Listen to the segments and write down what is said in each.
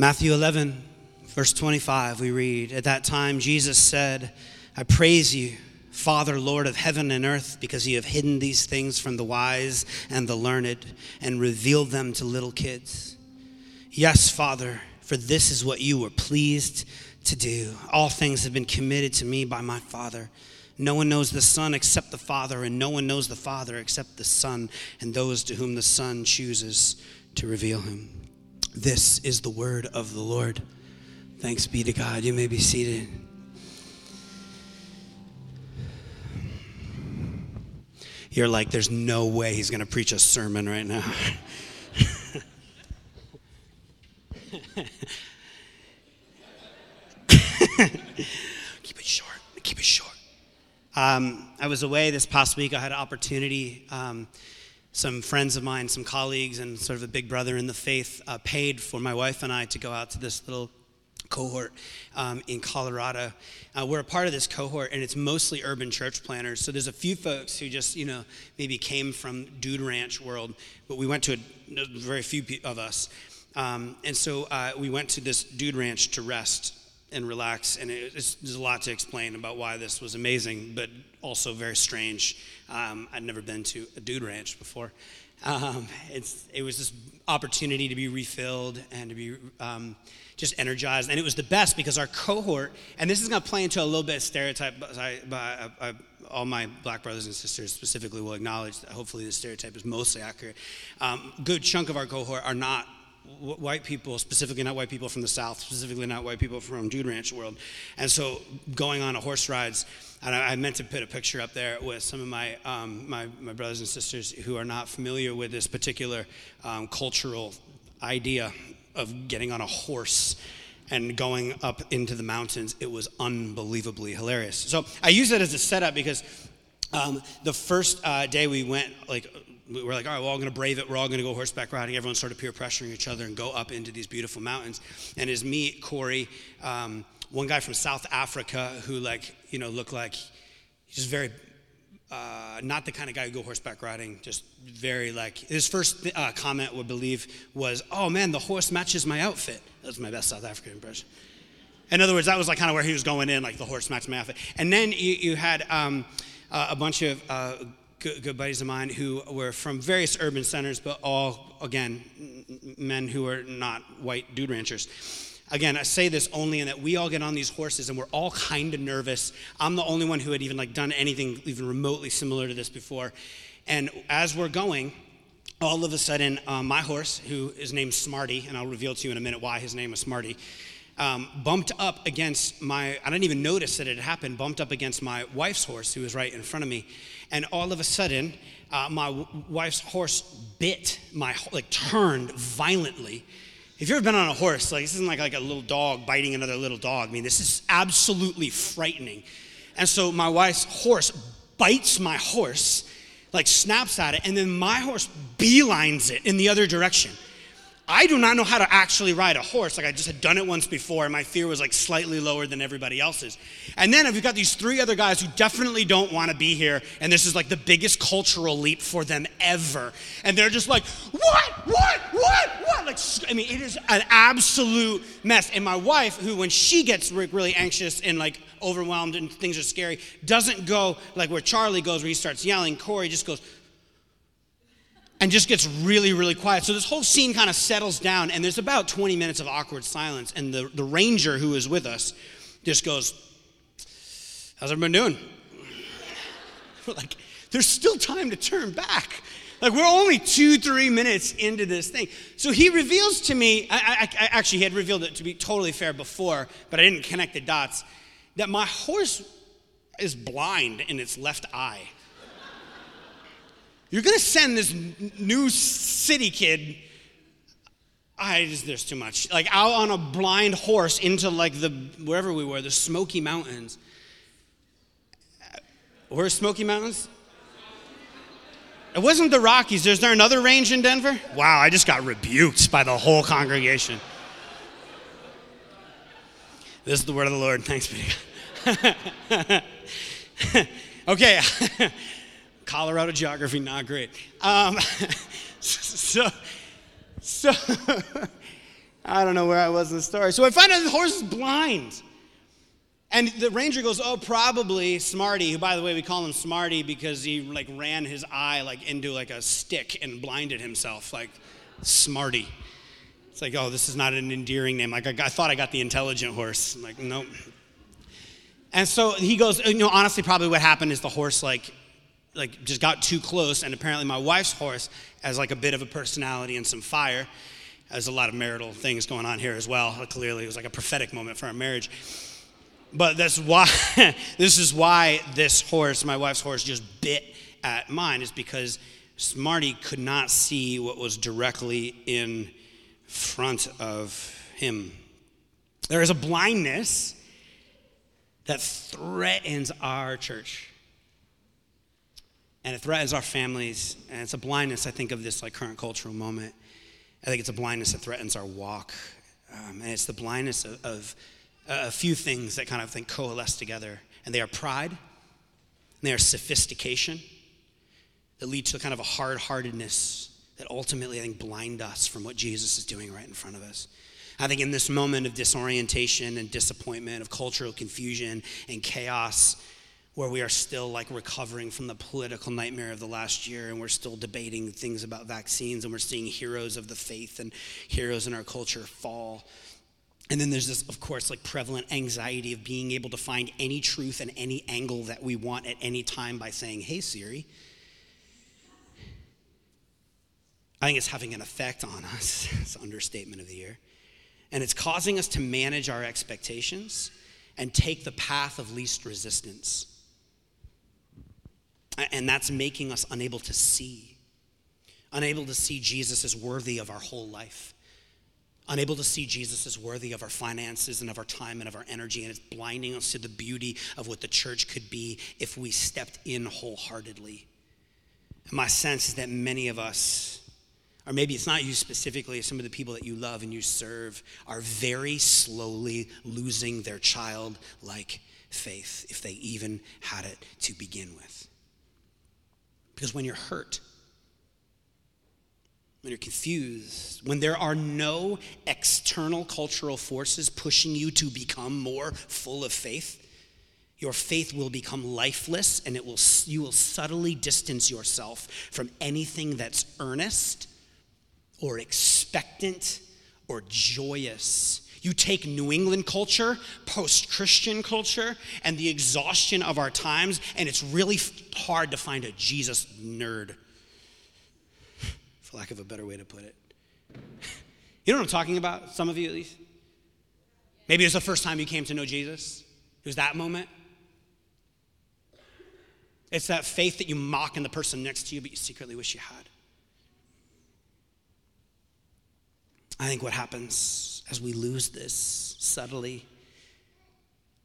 Matthew 11, verse 25, we read At that time, Jesus said, I praise you, Father, Lord of heaven and earth, because you have hidden these things from the wise and the learned and revealed them to little kids. Yes, Father, for this is what you were pleased to do. All things have been committed to me by my Father. No one knows the Son except the Father, and no one knows the Father except the Son and those to whom the Son chooses to reveal him. This is the word of the Lord. Thanks be to God. You may be seated. You're like, there's no way he's going to preach a sermon right now. keep it short. Keep it short. Um, I was away this past week. I had an opportunity. Um, some friends of mine, some colleagues, and sort of a big brother in the faith uh, paid for my wife and I to go out to this little cohort um, in Colorado. Uh, we're a part of this cohort, and it's mostly urban church planners. So there's a few folks who just, you know, maybe came from Dude Ranch world, but we went to a, very few of us. Um, and so uh, we went to this Dude Ranch to rest and relax. And it, there's a lot to explain about why this was amazing, but also very strange. Um, I'd never been to a dude ranch before. Um, it was this opportunity to be refilled and to be um, just energized. And it was the best because our cohort, and this is going to play into a little bit of stereotype, but, I, I, I, all my black brothers and sisters specifically will acknowledge that hopefully the stereotype is mostly accurate. Um, good chunk of our cohort are not white people, specifically not white people from the South, specifically not white people from Dude Ranch world. And so going on a horse rides, and I, I meant to put a picture up there with some of my, um, my, my, brothers and sisters who are not familiar with this particular um, cultural idea of getting on a horse and going up into the mountains. It was unbelievably hilarious. So I use it as a setup because um, the first uh, day we went, like we were like, all right, we're all going to brave it. We're all going to go horseback riding. Everyone started peer pressuring each other and go up into these beautiful mountains. And as me, Corey, um, one guy from South Africa who, like, you know, looked like just very, uh, not the kind of guy who go horseback riding, just very like, his first uh, comment, would believe, was, oh man, the horse matches my outfit. That was my best South African impression. In other words, that was like kind of where he was going in, like the horse matched my outfit. And then you, you had um, uh, a bunch of uh, good, good, buddies of mine who were from various urban centers, but all, again, men who are not white dude ranchers. Again, I say this only in that we all get on these horses and we're all kind of nervous. I'm the only one who had even like done anything even remotely similar to this before. And as we're going, all of a sudden, uh, my horse, who is named Smarty, and I'll reveal to you in a minute why his name is Smarty, um, bumped up against my, I didn't even notice that it had happened, bumped up against my wife's horse, who was right in front of me. And all of a sudden, uh, my w- wife's horse bit my, like turned violently. If you've ever been on a horse, like this isn't like, like a little dog biting another little dog. I mean, this is absolutely frightening. And so my wife's horse bites my horse, like snaps at it, and then my horse beelines it in the other direction. I do not know how to actually ride a horse. Like I just had done it once before, and my fear was like slightly lower than everybody else's. And then we've got these three other guys who definitely don't want to be here, and this is like the biggest cultural leap for them ever. And they're just like, what, what, what, what? Like, I mean, it is an absolute mess. And my wife, who when she gets really anxious and like overwhelmed and things are scary, doesn't go like where Charlie goes, where he starts yelling. Corey just goes, and just gets really, really quiet. So this whole scene kind of settles down, and there's about 20 minutes of awkward silence. And the, the ranger who is with us just goes, How's everyone doing? We're like, there's still time to turn back. Like, we're only two, three minutes into this thing. So he reveals to me, I, I, I actually, he had revealed it to be totally fair before, but I didn't connect the dots, that my horse is blind in its left eye. You're going to send this new city kid. I just, there's too much. Like out on a blind horse into like the, wherever we were, the Smoky Mountains. Where's Smoky Mountains? It wasn't the Rockies. Is there another range in Denver? Wow, I just got rebuked by the whole congregation. This is the word of the Lord. Thanks be okay. Colorado geography, not great. Um, so, so I don't know where I was in the story. So I find out the horse is blind. And the ranger goes, "Oh, probably Smarty." Who, by the way, we call him Smarty because he like ran his eye like into like a stick and blinded himself, like Smarty. It's like, oh, this is not an endearing name. Like I, I thought I got the intelligent horse. I'm like, nope. And so he goes, you know, honestly, probably what happened is the horse like, like just got too close, and apparently my wife's horse has like a bit of a personality and some fire. There's a lot of marital things going on here as well. Clearly, it was like a prophetic moment for our marriage. But that's why this is why this horse, my wife's horse, just bit at mine, is because Smarty could not see what was directly in front of him. There is a blindness that threatens our church. And it threatens our families. And it's a blindness, I think, of this like current cultural moment. I think it's a blindness that threatens our walk. Um, and it's the blindness of, of a few things that kind of think coalesce together. And they are pride, and they are sophistication that lead to kind of a hard heartedness that ultimately, I think, blind us from what Jesus is doing right in front of us. I think in this moment of disorientation and disappointment, of cultural confusion and chaos, where we are still like recovering from the political nightmare of the last year and we're still debating things about vaccines and we're seeing heroes of the faith and heroes in our culture fall. And then there's this, of course, like prevalent anxiety of being able to find any truth and any angle that we want at any time by saying, hey, Siri. I think it's having an effect on us. it's an understatement of the year. And it's causing us to manage our expectations and take the path of least resistance. And that's making us unable to see, unable to see Jesus as worthy of our whole life, unable to see Jesus as worthy of our finances and of our time and of our energy. And it's blinding us to the beauty of what the church could be if we stepped in wholeheartedly. And my sense is that many of us, or maybe it's not you specifically, some of the people that you love and you serve are very slowly losing their childlike faith, if they even had it to begin with. Because when you're hurt, when you're confused, when there are no external cultural forces pushing you to become more full of faith, your faith will become lifeless and it will, you will subtly distance yourself from anything that's earnest or expectant or joyous. You take New England culture, post Christian culture, and the exhaustion of our times, and it's really hard to find a Jesus nerd, for lack of a better way to put it. You know what I'm talking about? Some of you at least. Maybe it's the first time you came to know Jesus. It was that moment. It's that faith that you mock in the person next to you, but you secretly wish you had. I think what happens as we lose this subtly,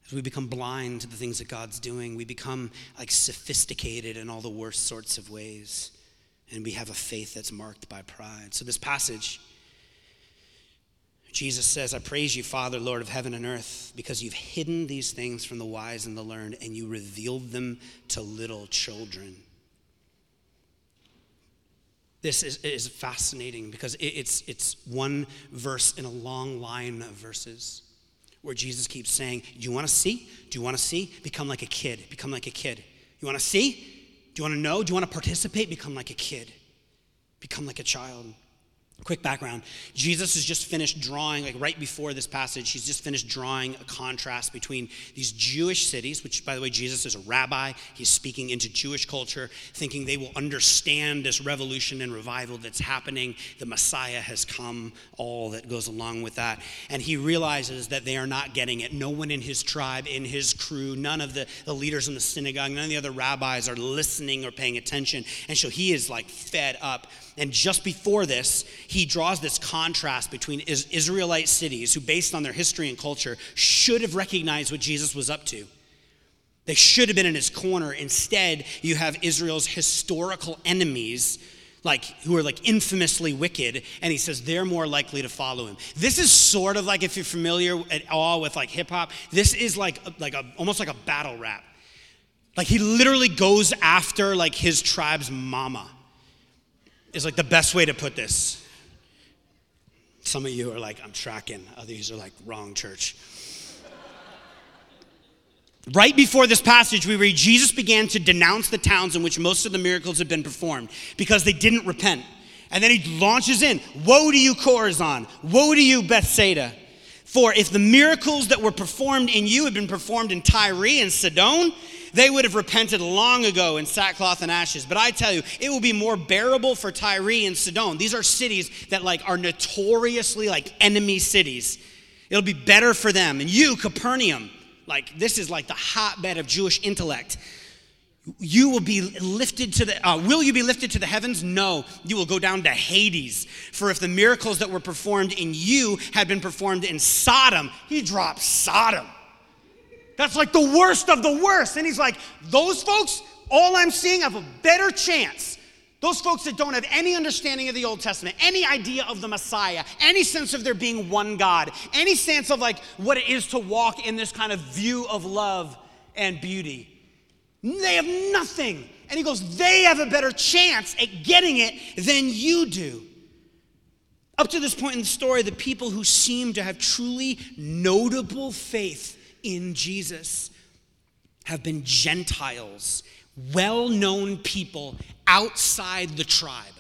as we become blind to the things that God's doing, we become like sophisticated in all the worst sorts of ways, and we have a faith that's marked by pride. So, this passage, Jesus says, I praise you, Father, Lord of heaven and earth, because you've hidden these things from the wise and the learned, and you revealed them to little children. This is, is fascinating because it, it's, it's one verse in a long line of verses where Jesus keeps saying, Do you want to see? Do you want to see? Become like a kid. Become like a kid. You want to see? Do you want to know? Do you want to participate? Become like a kid. Become like a child. Quick background Jesus has just finished drawing, like right before this passage, he's just finished drawing a contrast between these Jewish cities, which, by the way, Jesus is a rabbi. He's speaking into Jewish culture, thinking they will understand this revolution and revival that's happening. The Messiah has come, all that goes along with that. And he realizes that they are not getting it. No one in his tribe, in his crew, none of the, the leaders in the synagogue, none of the other rabbis are listening or paying attention. And so he is like fed up and just before this, he draws this contrast between Israelite cities who, based on their history and culture, should have recognized what Jesus was up to. They should have been in his corner. Instead, you have Israel's historical enemies, like who are like infamously wicked, and he says they're more likely to follow him. This is sort of like if you're familiar at all with like hip hop. This is like like a almost like a battle rap. Like he literally goes after like his tribe's mama is like the best way to put this. Some of you are like, I'm tracking. Others are like, wrong church. Right before this passage, we read Jesus began to denounce the towns in which most of the miracles had been performed because they didn't repent. And then he launches in Woe to you, Chorazin! Woe to you, Bethsaida! For if the miracles that were performed in you had been performed in Tyre and Sidon, they would have repented long ago in sackcloth and ashes. But I tell you, it will be more bearable for Tyre and Sidon. These are cities that like are notoriously like enemy cities. It'll be better for them. And you, Capernaum, like this is like the hotbed of Jewish intellect. You will be lifted to the, uh, will you be lifted to the heavens? No, you will go down to Hades. For if the miracles that were performed in you had been performed in Sodom, he dropped Sodom. That's like the worst of the worst. And he's like, those folks, all I'm seeing have a better chance. Those folks that don't have any understanding of the Old Testament, any idea of the Messiah, any sense of there being one God, any sense of like what it is to walk in this kind of view of love and beauty. They have nothing. And he goes, they have a better chance at getting it than you do. Up to this point in the story, the people who seem to have truly notable faith in Jesus have been Gentiles, well known people outside the tribe,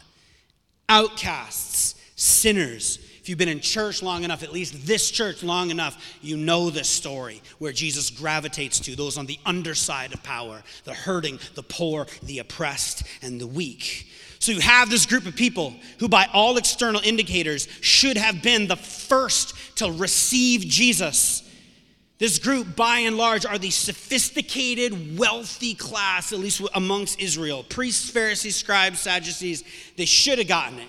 outcasts, sinners. If you've been in church long enough, at least this church long enough, you know this story where Jesus gravitates to those on the underside of power the hurting, the poor, the oppressed, and the weak. So you have this group of people who, by all external indicators, should have been the first to receive Jesus. This group, by and large, are the sophisticated, wealthy class, at least amongst Israel. Priests, Pharisees, scribes, Sadducees, they should have gotten it.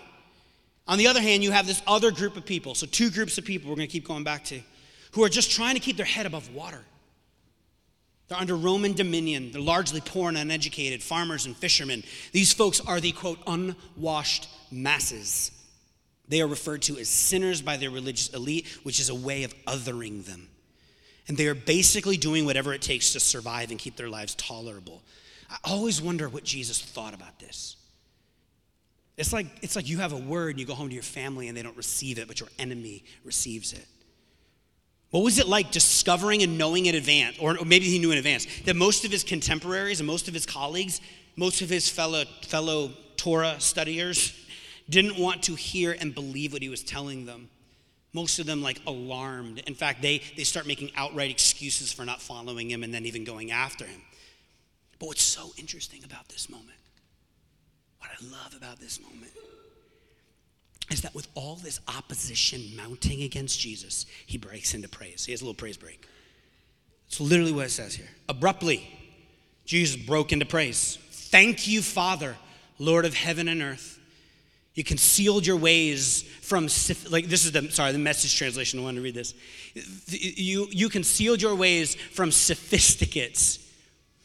On the other hand, you have this other group of people, so two groups of people we're going to keep going back to, who are just trying to keep their head above water. They're under Roman dominion. They're largely poor and uneducated, farmers and fishermen. These folks are the quote, unwashed masses. They are referred to as sinners by their religious elite, which is a way of othering them. And they are basically doing whatever it takes to survive and keep their lives tolerable. I always wonder what Jesus thought about this. It's like, it's like you have a word and you go home to your family and they don't receive it, but your enemy receives it. What was it like discovering and knowing in advance, or maybe he knew in advance, that most of his contemporaries and most of his colleagues, most of his fellow, fellow Torah studiers, didn't want to hear and believe what he was telling them? Most of them like alarmed. In fact, they, they start making outright excuses for not following him and then even going after him. But what's so interesting about this moment, what I love about this moment, is that with all this opposition mounting against Jesus, he breaks into praise. He has a little praise break. It's literally what it says here. Abruptly, Jesus broke into praise. Thank you, Father, Lord of heaven and earth you concealed your ways from, like, this is the, sorry, the message translation. I wanted to read this. You, you concealed your ways from sophisticates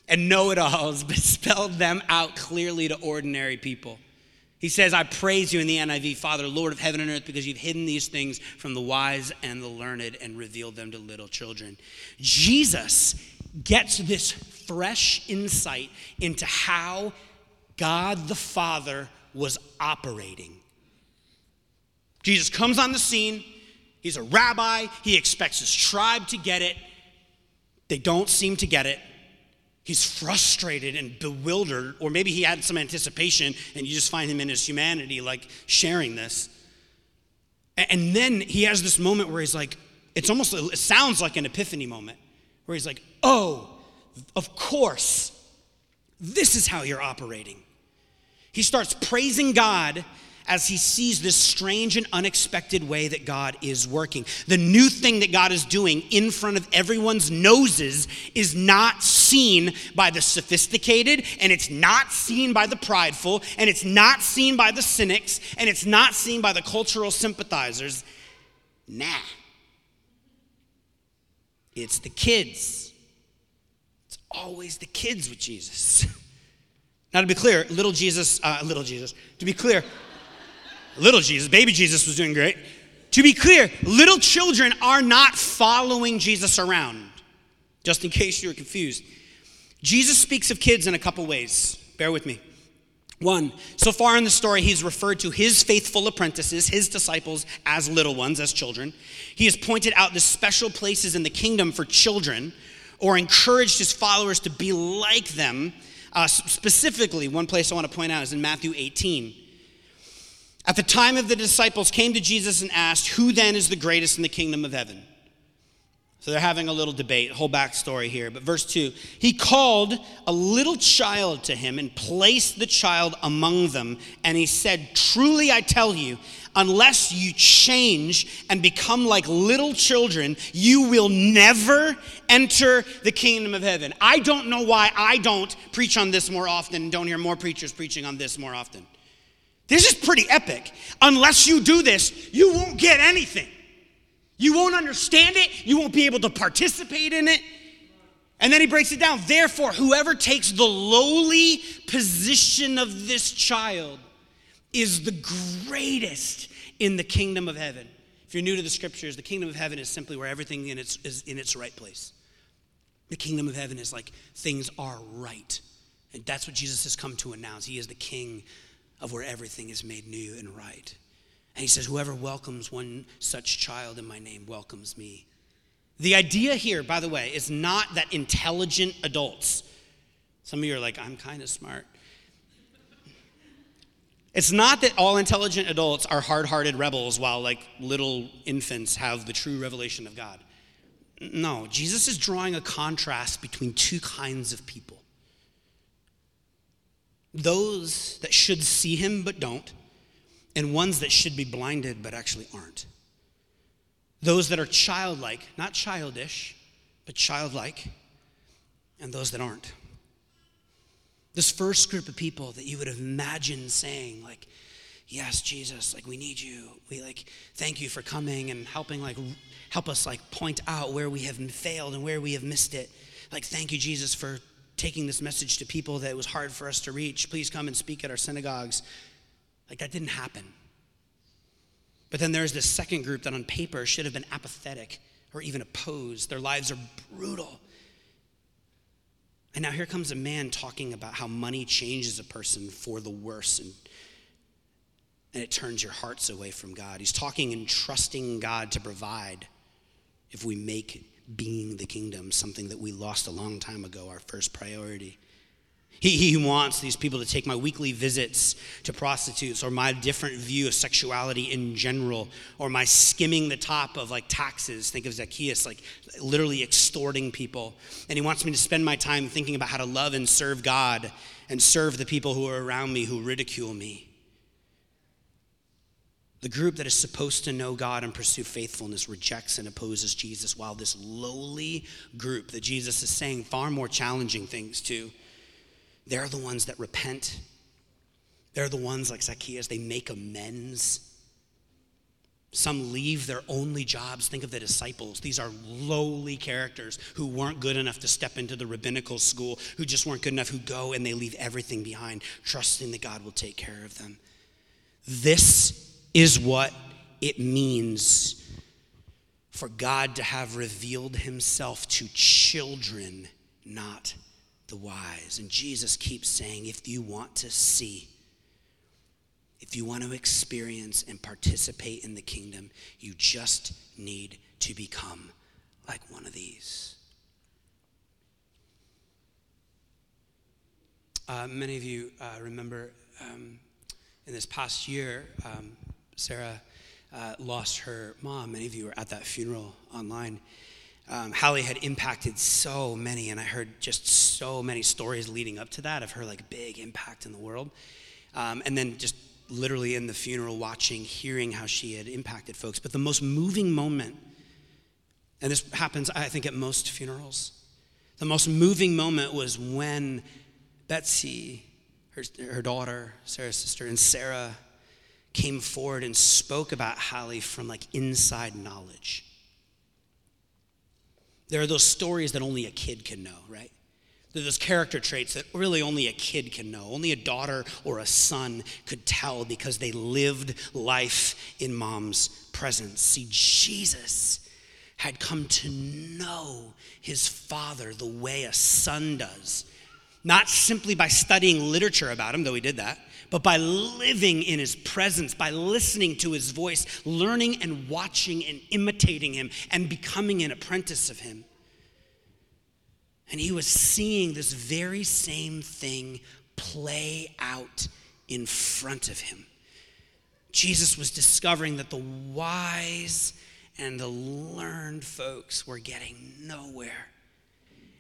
and know it alls, but spelled them out clearly to ordinary people. He says, I praise you in the NIV, Father, Lord of heaven and earth, because you've hidden these things from the wise and the learned and revealed them to little children. Jesus gets this fresh insight into how God the Father was operating. Jesus comes on the scene. He's a rabbi. He expects his tribe to get it. They don't seem to get it. He's frustrated and bewildered, or maybe he had some anticipation and you just find him in his humanity, like sharing this. And then he has this moment where he's like, it's almost, it sounds like an epiphany moment, where he's like, oh, of course, this is how you're operating. He starts praising God as he sees this strange and unexpected way that God is working. The new thing that God is doing in front of everyone's noses is not seen by the sophisticated, and it's not seen by the prideful, and it's not seen by the cynics, and it's not seen by the cultural sympathizers. Nah. It's the kids. It's always the kids with Jesus. Now, to be clear, little Jesus, uh, little Jesus, to be clear, little Jesus, baby Jesus was doing great. To be clear, little children are not following Jesus around, just in case you were confused. Jesus speaks of kids in a couple ways. Bear with me. One, so far in the story, he's referred to his faithful apprentices, his disciples, as little ones, as children. He has pointed out the special places in the kingdom for children or encouraged his followers to be like them. Uh, specifically, one place I want to point out is in Matthew 18. At the time of the disciples came to Jesus and asked, Who then is the greatest in the kingdom of heaven? So they're having a little debate, whole backstory here. But verse 2 He called a little child to him and placed the child among them. And he said, Truly I tell you, unless you change and become like little children, you will never enter the kingdom of heaven. I don't know why I don't preach on this more often and don't hear more preachers preaching on this more often. This is pretty epic. Unless you do this, you won't get anything. You won't understand it, you won't be able to participate in it. And then he breaks it down. Therefore, whoever takes the lowly position of this child is the greatest in the kingdom of heaven. If you're new to the scriptures, the kingdom of heaven is simply where everything in its, is in its right place. The kingdom of heaven is like things are right. And that's what Jesus has come to announce. He is the king of where everything is made new and right. And he says, Whoever welcomes one such child in my name welcomes me. The idea here, by the way, is not that intelligent adults, some of you are like, I'm kind of smart. It's not that all intelligent adults are hard hearted rebels while like little infants have the true revelation of God. No, Jesus is drawing a contrast between two kinds of people those that should see him but don't, and ones that should be blinded but actually aren't. Those that are childlike, not childish, but childlike, and those that aren't. This first group of people that you would have imagined saying, like, yes, Jesus, like we need you. We like thank you for coming and helping like help us like point out where we have failed and where we have missed it. Like thank you, Jesus, for taking this message to people that it was hard for us to reach. Please come and speak at our synagogues. Like that didn't happen. But then there's this second group that on paper should have been apathetic or even opposed. Their lives are brutal. And now here comes a man talking about how money changes a person for the worse and, and it turns your hearts away from God. He's talking and trusting God to provide if we make being the kingdom, something that we lost a long time ago, our first priority. He, he wants these people to take my weekly visits to prostitutes or my different view of sexuality in general or my skimming the top of like taxes. Think of Zacchaeus, like literally extorting people. And he wants me to spend my time thinking about how to love and serve God and serve the people who are around me who ridicule me. The group that is supposed to know God and pursue faithfulness rejects and opposes Jesus, while this lowly group that Jesus is saying far more challenging things to, they're the ones that repent. They're the ones like Zacchaeus, they make amends. Some leave their only jobs. Think of the disciples. These are lowly characters who weren't good enough to step into the rabbinical school, who just weren't good enough, who go and they leave everything behind, trusting that God will take care of them. This is what it means for God to have revealed himself to children, not the wise. And Jesus keeps saying, if you want to see, if you want to experience and participate in the kingdom, you just need to become like one of these. Uh, many of you uh, remember um, in this past year, um, Sarah uh, lost her mom. Many of you were at that funeral online. Um, Hallie had impacted so many, and I heard just so many stories leading up to that of her like big impact in the world. Um, and then just literally in the funeral, watching, hearing how she had impacted folks. But the most moving moment, and this happens, I think, at most funerals, the most moving moment was when Betsy, her, her daughter, Sarah's sister, and Sarah came forward and spoke about Hallie from like inside knowledge. There are those stories that only a kid can know, right? There are those character traits that really only a kid can know. Only a daughter or a son could tell because they lived life in mom's presence. See, Jesus had come to know his father the way a son does not simply by studying literature about him, though he did that, but by living in his presence, by listening to his voice, learning and watching and imitating him, and becoming an apprentice of him. And he was seeing this very same thing play out in front of him. Jesus was discovering that the wise and the learned folks were getting nowhere.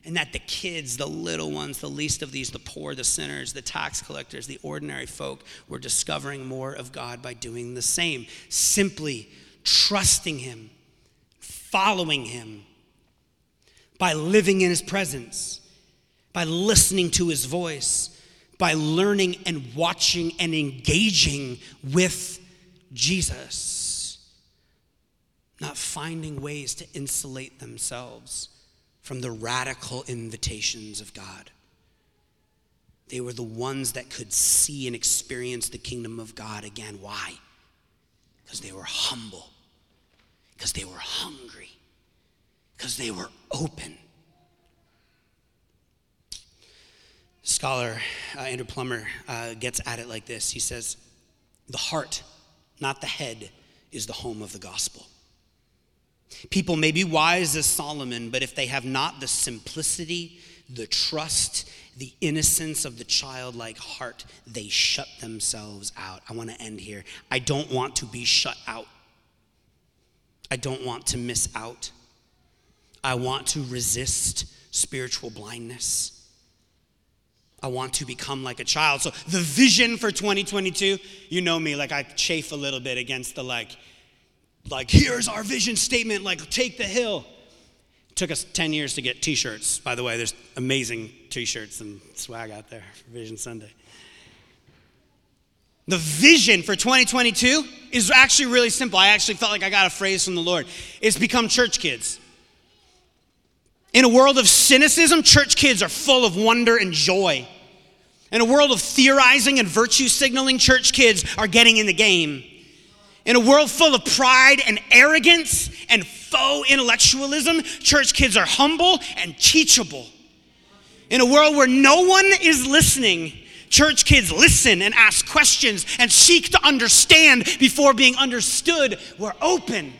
And that the kids, the little ones, the least of these, the poor, the sinners, the tax collectors, the ordinary folk, were discovering more of God by doing the same. Simply trusting Him, following Him, by living in His presence, by listening to His voice, by learning and watching and engaging with Jesus, not finding ways to insulate themselves from the radical invitations of God. They were the ones that could see and experience the kingdom of God again. Why? Because they were humble, because they were hungry, because they were open. Scholar uh, Andrew Plummer uh, gets at it like this He says, The heart, not the head, is the home of the gospel. People may be wise as Solomon, but if they have not the simplicity, the trust, the innocence of the childlike heart, they shut themselves out. I want to end here. I don't want to be shut out. I don't want to miss out. I want to resist spiritual blindness. I want to become like a child. So, the vision for 2022, you know me, like I chafe a little bit against the like, like, here's our vision statement, like, take the hill. It took us 10 years to get t shirts. By the way, there's amazing t shirts and swag out there for Vision Sunday. The vision for 2022 is actually really simple. I actually felt like I got a phrase from the Lord. It's become church kids. In a world of cynicism, church kids are full of wonder and joy. In a world of theorizing and virtue signaling, church kids are getting in the game. In a world full of pride and arrogance and faux intellectualism, church kids are humble and teachable. In a world where no one is listening, church kids listen and ask questions and seek to understand before being understood. We're open.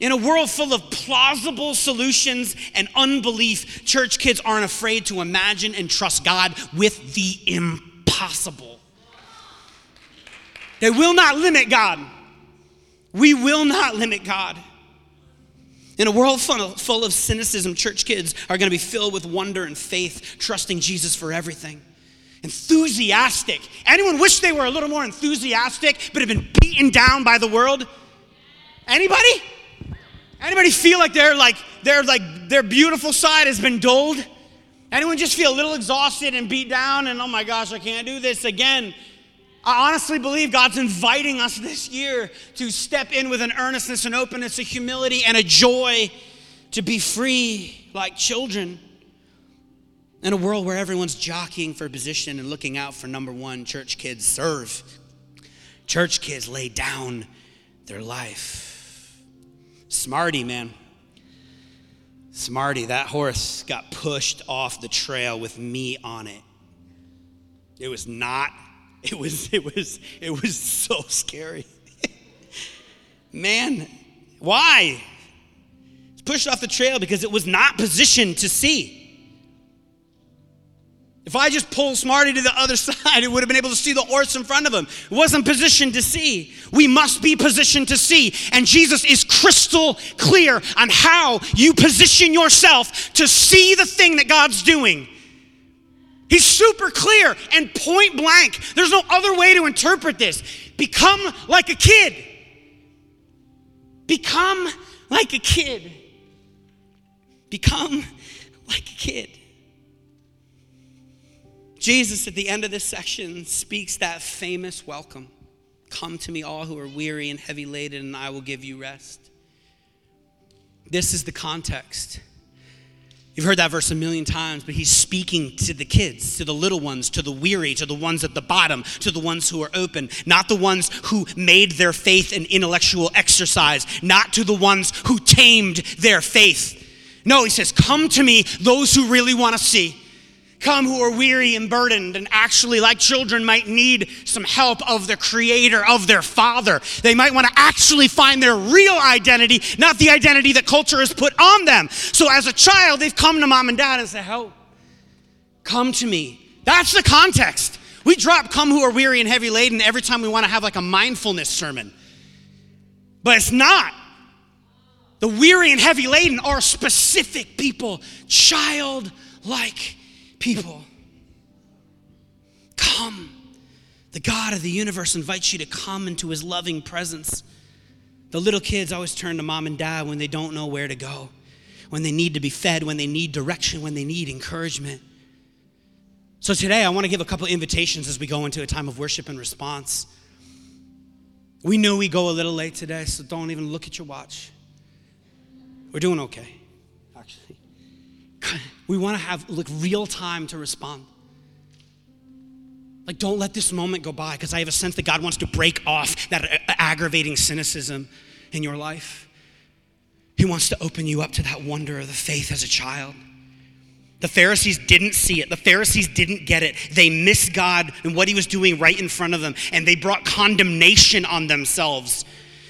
In a world full of plausible solutions and unbelief, church kids aren't afraid to imagine and trust God with the impossible. They will not limit God. We will not limit God. In a world full of cynicism, church kids are going to be filled with wonder and faith, trusting Jesus for everything. Enthusiastic. Anyone wish they were a little more enthusiastic, but have been beaten down by the world? Anybody? Anybody feel like they're like they're like their beautiful side has been dulled? Anyone just feel a little exhausted and beat down and oh my gosh, I can't do this again? I honestly believe God's inviting us this year to step in with an earnestness and openness, a humility and a joy to be free like children. In a world where everyone's jockeying for position and looking out for number one, church kids serve. Church kids lay down their life. Smarty, man. Smarty, that horse got pushed off the trail with me on it. It was not, it was, it was, it was so scary. man, why? It's pushed off the trail because it was not positioned to see. If I just pulled Smarty to the other side, it would have been able to see the horse in front of him. It wasn't positioned to see. We must be positioned to see. And Jesus is crystal clear on how you position yourself to see the thing that God's doing. He's super clear and point blank. There's no other way to interpret this. Become like a kid. Become like a kid. Become like a kid. Jesus, at the end of this section, speaks that famous welcome Come to me, all who are weary and heavy laden, and I will give you rest. This is the context. You've heard that verse a million times, but he's speaking to the kids, to the little ones, to the weary, to the ones at the bottom, to the ones who are open, not the ones who made their faith an intellectual exercise, not to the ones who tamed their faith. No, he says, Come to me, those who really want to see. Come who are weary and burdened and actually, like children, might need some help of the creator, of their father. They might want to actually find their real identity, not the identity that culture has put on them. So, as a child, they've come to mom and dad and said, Help, come to me. That's the context. We drop come who are weary and heavy laden every time we want to have like a mindfulness sermon. But it's not. The weary and heavy laden are specific people, childlike people. Come. The God of the universe invites you to come into his loving presence. The little kids always turn to mom and dad when they don't know where to go, when they need to be fed, when they need direction, when they need encouragement. So today I want to give a couple invitations as we go into a time of worship and response. We know we go a little late today, so don't even look at your watch. We're doing okay. We want to have like real time to respond. Like, don't let this moment go by because I have a sense that God wants to break off that aggravating cynicism in your life. He wants to open you up to that wonder of the faith as a child. The Pharisees didn't see it. The Pharisees didn't get it. They missed God and what He was doing right in front of them, and they brought condemnation on themselves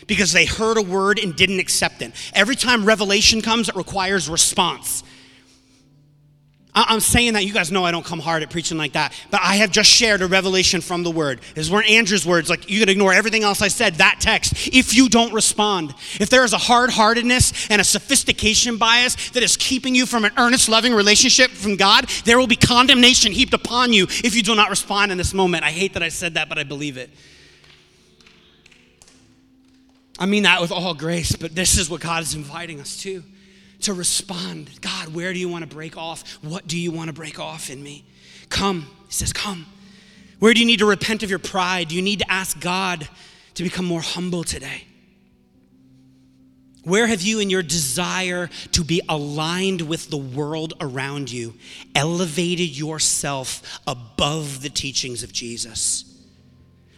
because they heard a word and didn't accept it. Every time revelation comes, it requires response. I'm saying that you guys know I don't come hard at preaching like that, but I have just shared a revelation from the word. These weren't Andrew's words, like you can ignore everything else I said, that text, if you don't respond. If there is a hard heartedness and a sophistication bias that is keeping you from an earnest, loving relationship from God, there will be condemnation heaped upon you if you do not respond in this moment. I hate that I said that, but I believe it. I mean that with all grace, but this is what God is inviting us to to respond. God, where do you want to break off? What do you want to break off in me? Come. He says, Come. Where do you need to repent of your pride? You need to ask God to become more humble today? Where have you, in your desire to be aligned with the world around you, elevated yourself above the teachings of Jesus?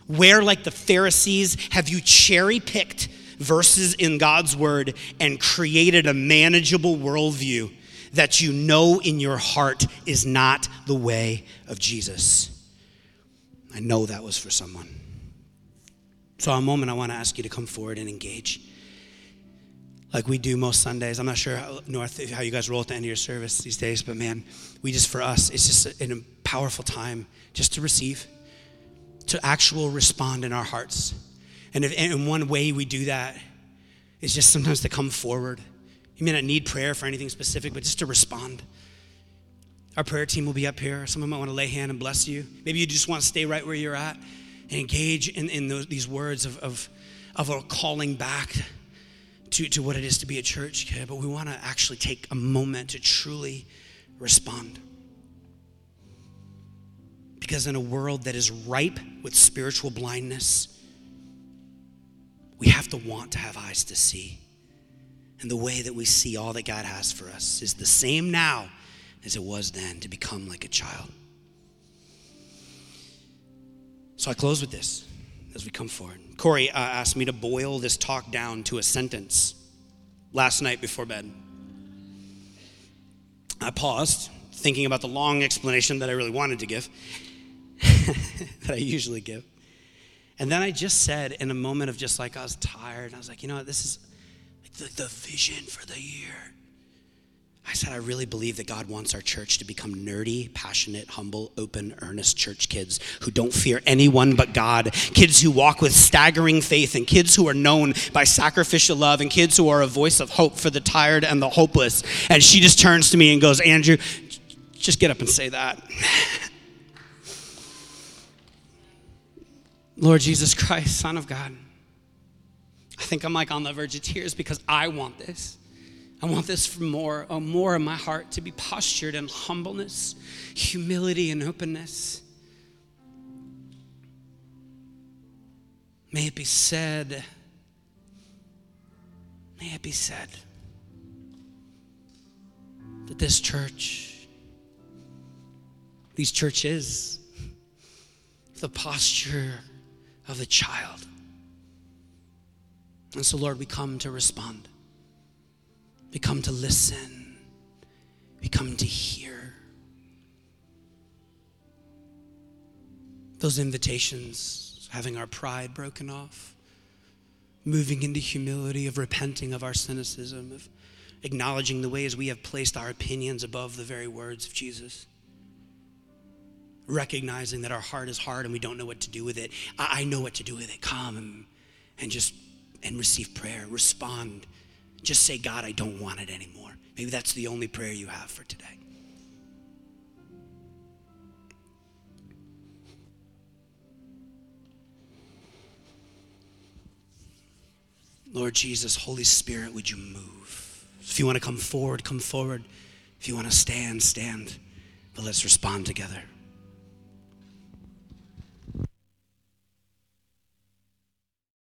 Where, like the Pharisees, have you cherry picked verses in God's word and created a manageable worldview that you know in your heart is not the way of Jesus. I know that was for someone. So, a moment, I want to ask you to come forward and engage. Like we do most Sundays. I'm not sure how, North, how you guys roll at the end of your service these days, but man, we just, for us, it's just a, a powerful time just to receive, to actual respond in our hearts. And, if, and one way we do that is just sometimes to come forward. You may not need prayer for anything specific, but just to respond. Our prayer team will be up here. Someone might want to lay hand and bless you. Maybe you just want to stay right where you're at and engage in, in those, these words of, of, of a calling back to, to what it is to be a church. But we want to actually take a moment to truly respond. Because in a world that is ripe with spiritual blindness, we have to want to have eyes to see. And the way that we see all that God has for us is the same now as it was then to become like a child. So I close with this as we come forward. Corey uh, asked me to boil this talk down to a sentence last night before bed. I paused, thinking about the long explanation that I really wanted to give, that I usually give. And then I just said, in a moment of just like, I was tired, and I was like, you know what, this is like the, the vision for the year. I said, I really believe that God wants our church to become nerdy, passionate, humble, open, earnest church kids who don't fear anyone but God, kids who walk with staggering faith, and kids who are known by sacrificial love, and kids who are a voice of hope for the tired and the hopeless. And she just turns to me and goes, Andrew, just get up and say that. Lord Jesus Christ, Son of God, I think I'm like on the verge of tears because I want this. I want this for more, uh, more in my heart to be postured in humbleness, humility, and openness. May it be said, may it be said that this church, these churches, the posture of the child. And so, Lord, we come to respond. We come to listen. We come to hear. Those invitations, having our pride broken off, moving into humility, of repenting of our cynicism, of acknowledging the ways we have placed our opinions above the very words of Jesus. Recognizing that our heart is hard and we don't know what to do with it. I, I know what to do with it. Come and, and just and receive prayer. Respond. Just say, God, I don't want it anymore. Maybe that's the only prayer you have for today. Lord Jesus, Holy Spirit, would you move? If you want to come forward, come forward. If you want to stand, stand. But let's respond together.